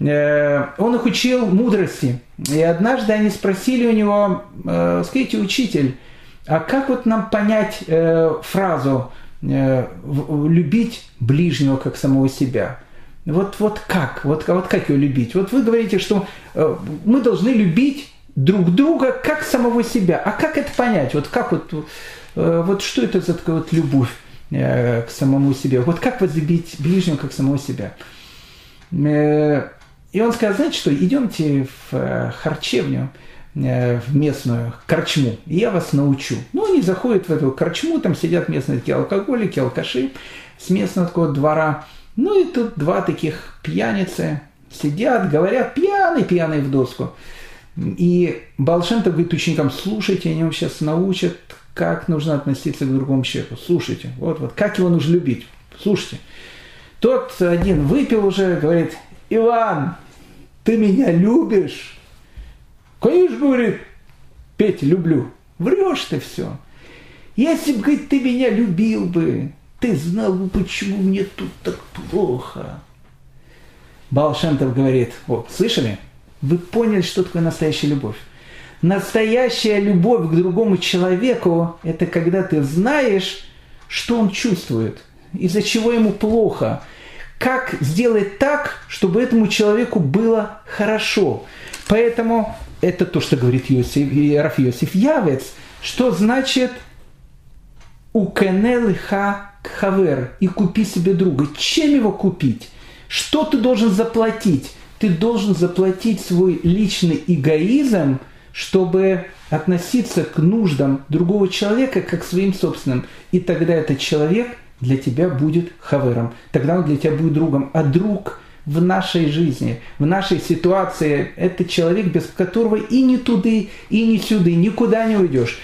Э, он их учил мудрости. И однажды они спросили у него, э, скажите, учитель, а как вот нам понять э, фразу «любить ближнего, как самого себя»? Вот, вот как? Вот, вот как его любить? Вот вы говорите, что мы должны любить друг друга как самого себя. А как это понять? Вот как вот вот что это за такая вот любовь к самому себе? Вот как возлюбить ближнего, как самого себя? Э, и он сказал, знаете что, идемте в харчевню, в местную корчму, и я вас научу. Ну, они заходят в эту корчму, там сидят местные такие алкоголики, алкаши с местного такого двора. Ну, и тут два таких пьяницы сидят, говорят, пьяный, пьяный в доску. И Балшентов говорит ученикам, слушайте, они вам сейчас научат, как нужно относиться к другому человеку. Слушайте, вот, вот, как его нужно любить. Слушайте. Тот один выпил уже, говорит, Иван, ты меня любишь? Конечно, говорит, Петя, люблю. Врешь ты все. Если бы, говорит, ты меня любил бы, ты знал бы, почему мне тут так плохо. Балшентов говорит, вот, слышали? Вы поняли, что такое настоящая любовь. Настоящая любовь к другому человеку – это когда ты знаешь, что он чувствует, из-за чего ему плохо, как сделать так, чтобы этому человеку было хорошо. Поэтому это то, что говорит Йосиф, Раф Йосиф Явец, что значит «укенел ха хавер» и купи себе друга. Чем его купить? Что ты должен заплатить? Ты должен заплатить свой личный эгоизм – чтобы относиться к нуждам другого человека как к своим собственным. И тогда этот человек для тебя будет хавером. Тогда он для тебя будет другом. А друг в нашей жизни, в нашей ситуации, это человек, без которого и не туды, и не сюды, никуда не уйдешь.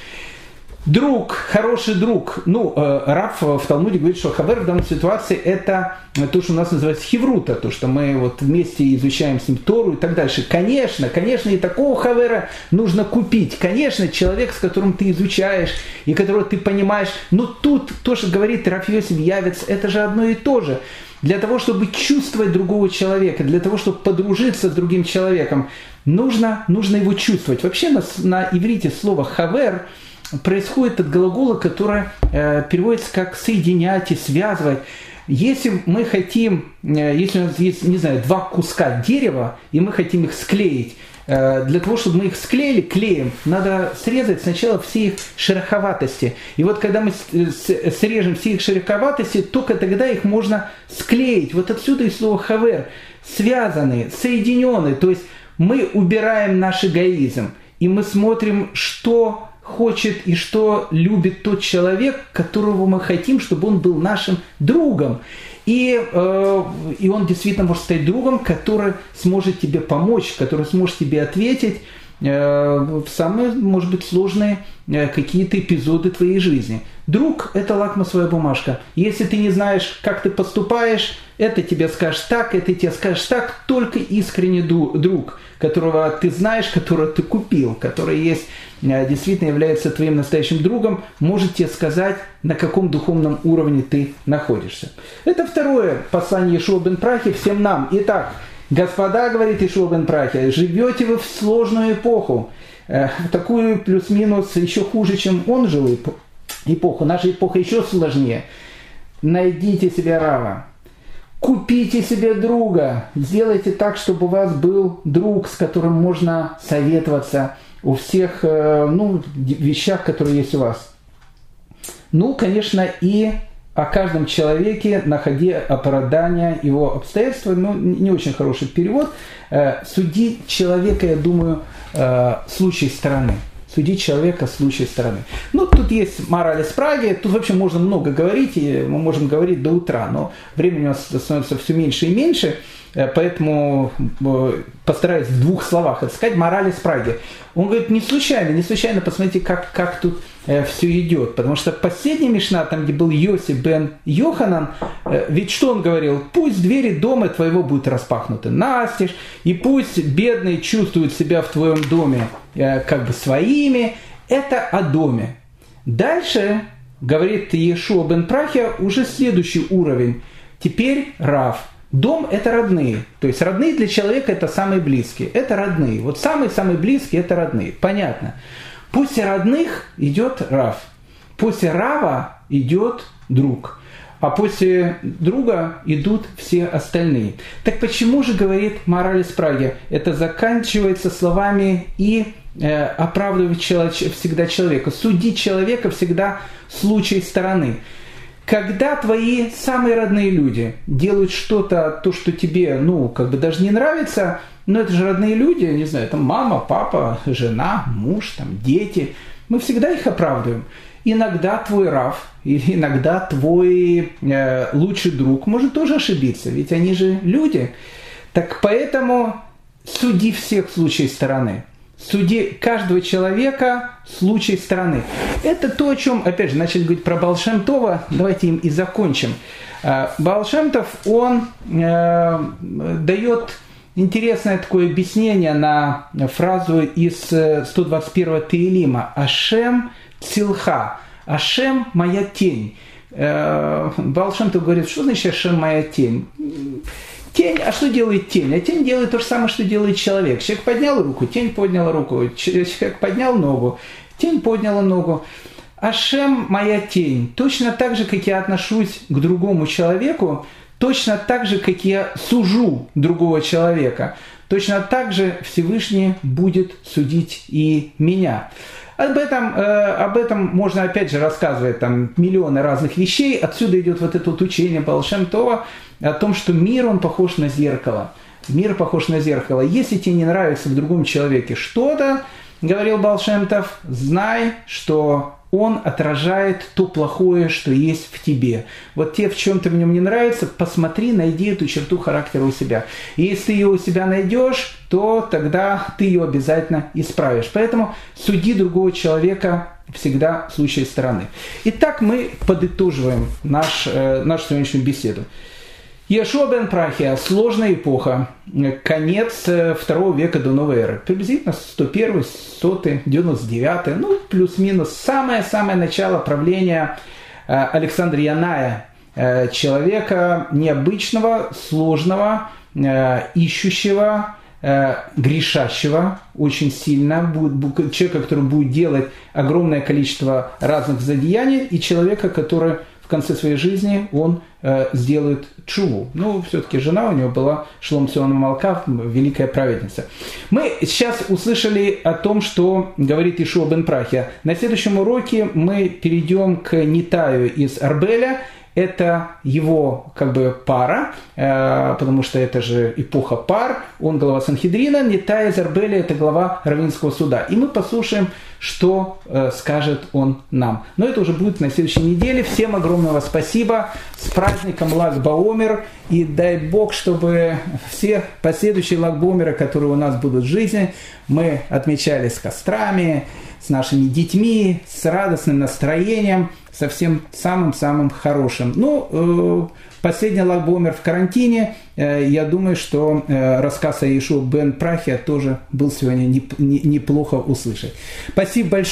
Друг, хороший друг. Ну, э, Раф в Талмуде говорит, что хавер в данной ситуации это то, что у нас называется хеврута, то, что мы вот вместе изучаем с ним Тору и так дальше. Конечно, конечно, и такого хавера нужно купить. Конечно, человек, с которым ты изучаешь и которого ты понимаешь. Но тут то, что говорит Раф Йосиф Явец, это же одно и то же. Для того, чтобы чувствовать другого человека, для того, чтобы подружиться с другим человеком, нужно, нужно его чувствовать. Вообще на, на иврите слово хавер – происходит от глагола, который э, переводится как соединять и связывать. Если мы хотим, э, если у нас есть, не знаю, два куска дерева, и мы хотим их склеить, э, для того, чтобы мы их склеили клеем, надо срезать сначала все их шероховатости. И вот когда мы срежем все их шероховатости, только тогда их можно склеить. Вот отсюда и слово хавер. Связанные, соединенные. То есть мы убираем наш эгоизм. И мы смотрим, что хочет и что любит тот человек, которого мы хотим, чтобы он был нашим другом. И, э, и он действительно может стать другом, который сможет тебе помочь, который сможет тебе ответить э, в самые, может быть, сложные э, какие-то эпизоды твоей жизни. Друг – это лакмусовая бумажка. Если ты не знаешь, как ты поступаешь, это тебе скажешь так, это тебе скажешь так, только искренний друг, которого ты знаешь, которого ты купил, который есть действительно является твоим настоящим другом, может тебе сказать, на каком духовном уровне ты находишься. Это второе послание Ишуа бен Прахи всем нам. Итак, господа, говорит Ишуа бен Прахи, живете вы в сложную эпоху, э, в такую плюс-минус еще хуже, чем он жил эпоху. Наша эпоха еще сложнее. Найдите себе рава, Купите себе друга, сделайте так, чтобы у вас был друг, с которым можно советоваться, у всех э, ну, вещах, которые есть у вас. Ну, конечно, и о каждом человеке, находи оправдания его обстоятельства, ну, не очень хороший перевод. Э, суди человека, я думаю, э, случай стороны. Судить человека случай стороны. Ну, тут есть мораль из Праги, тут вообще можно много говорить, и мы можем говорить до утра, но времени у нас становится все меньше и меньше. Поэтому постараюсь в двух словах это сказать. Мораль из Праги. Он говорит, не случайно, не случайно, посмотрите, как, как тут все идет. Потому что последняя мешна, там, где был Йосиф бен Йоханан, ведь что он говорил? Пусть двери дома твоего будут распахнуты настежь, и пусть бедные чувствуют себя в твоем доме как бы своими. Это о доме. Дальше говорит Иешуа бен Прахия, уже следующий уровень. Теперь Рав. Дом – это родные. То есть родные для человека – это самые близкие. Это родные. Вот самые-самые близкие – это родные. Понятно. После родных идет Рав. После Рава идет друг. А после друга идут все остальные. Так почему же говорит мораль из Праги? Это заканчивается словами и э, оправдывать всегда человека. Судить человека всегда случай стороны. Когда твои самые родные люди делают что-то, то, что тебе, ну, как бы даже не нравится, но это же родные люди, не знаю, там мама, папа, жена, муж, там дети, мы всегда их оправдываем. Иногда твой Раф или иногда твой э, лучший друг может тоже ошибиться, ведь они же люди. Так поэтому суди всех в случае стороны суде каждого человека случай страны. Это то, о чем, опять же, начали говорить про Балшемтова, давайте им и закончим. А, Балшемтов, он э, дает интересное такое объяснение на фразу из 121-го Тейлима «Ашем цилха», «Ашем – моя тень». Э, Балшемтов говорит, что значит «Ашем – моя тень»? Тень, а что делает тень? А тень делает то же самое, что делает человек. Человек поднял руку, тень подняла руку. Человек поднял ногу, тень подняла ногу. Ашем – моя тень. Точно так же, как я отношусь к другому человеку, точно так же, как я сужу другого человека, точно так же Всевышний будет судить и меня. Об этом, э, об этом можно опять же рассказывать там миллионы разных вещей. Отсюда идет вот это вот учение Балшемтова о том, что мир, он похож на зеркало. Мир похож на зеркало. Если тебе не нравится в другом человеке что-то, говорил Балшемтов, знай, что он отражает то плохое, что есть в тебе. Вот те, в чем-то в нем не нравится, посмотри, найди эту черту характера у себя. И если ты ее у себя найдешь, то тогда ты ее обязательно исправишь. Поэтому суди другого человека всегда в случае стороны. Итак, мы подытоживаем наш, э, нашу сегодняшнюю беседу. Ешуа бен Прахия, сложная эпоха, конец э, второго века до новой эры, приблизительно 101, 100, 99, ну плюс-минус самое-самое начало правления э, Александра Яная, э, человека необычного, сложного, ищущего, грешащего очень сильно, человека, который будет делать огромное количество разных задеяний, и человека, который в конце своей жизни он э, сделает чуву. Ну, все-таки жена у него была Шлом Циона Малка, великая праведница. Мы сейчас услышали о том, что говорит Ишуа бен Прахия. На следующем уроке мы перейдем к Нитаю из Арбеля – это его как бы пара, э, потому что это же эпоха пар, он глава Санхедрина, Нетая Зарбели это глава Равинского суда. И мы послушаем, что э, скажет он нам. Но это уже будет на следующей неделе. Всем огромного спасибо. С праздником Лагбаомер. И дай Бог, чтобы все последующие Лагбаомеры, которые у нас будут в жизни, мы отмечали с кострами, с нашими детьми, с радостным настроением, со всем самым-самым хорошим. Ну, э, последний лагбомер в карантине. Э, я думаю, что э, рассказ о Ишу Бен Прахе тоже был сегодня неплохо услышать. Спасибо большое.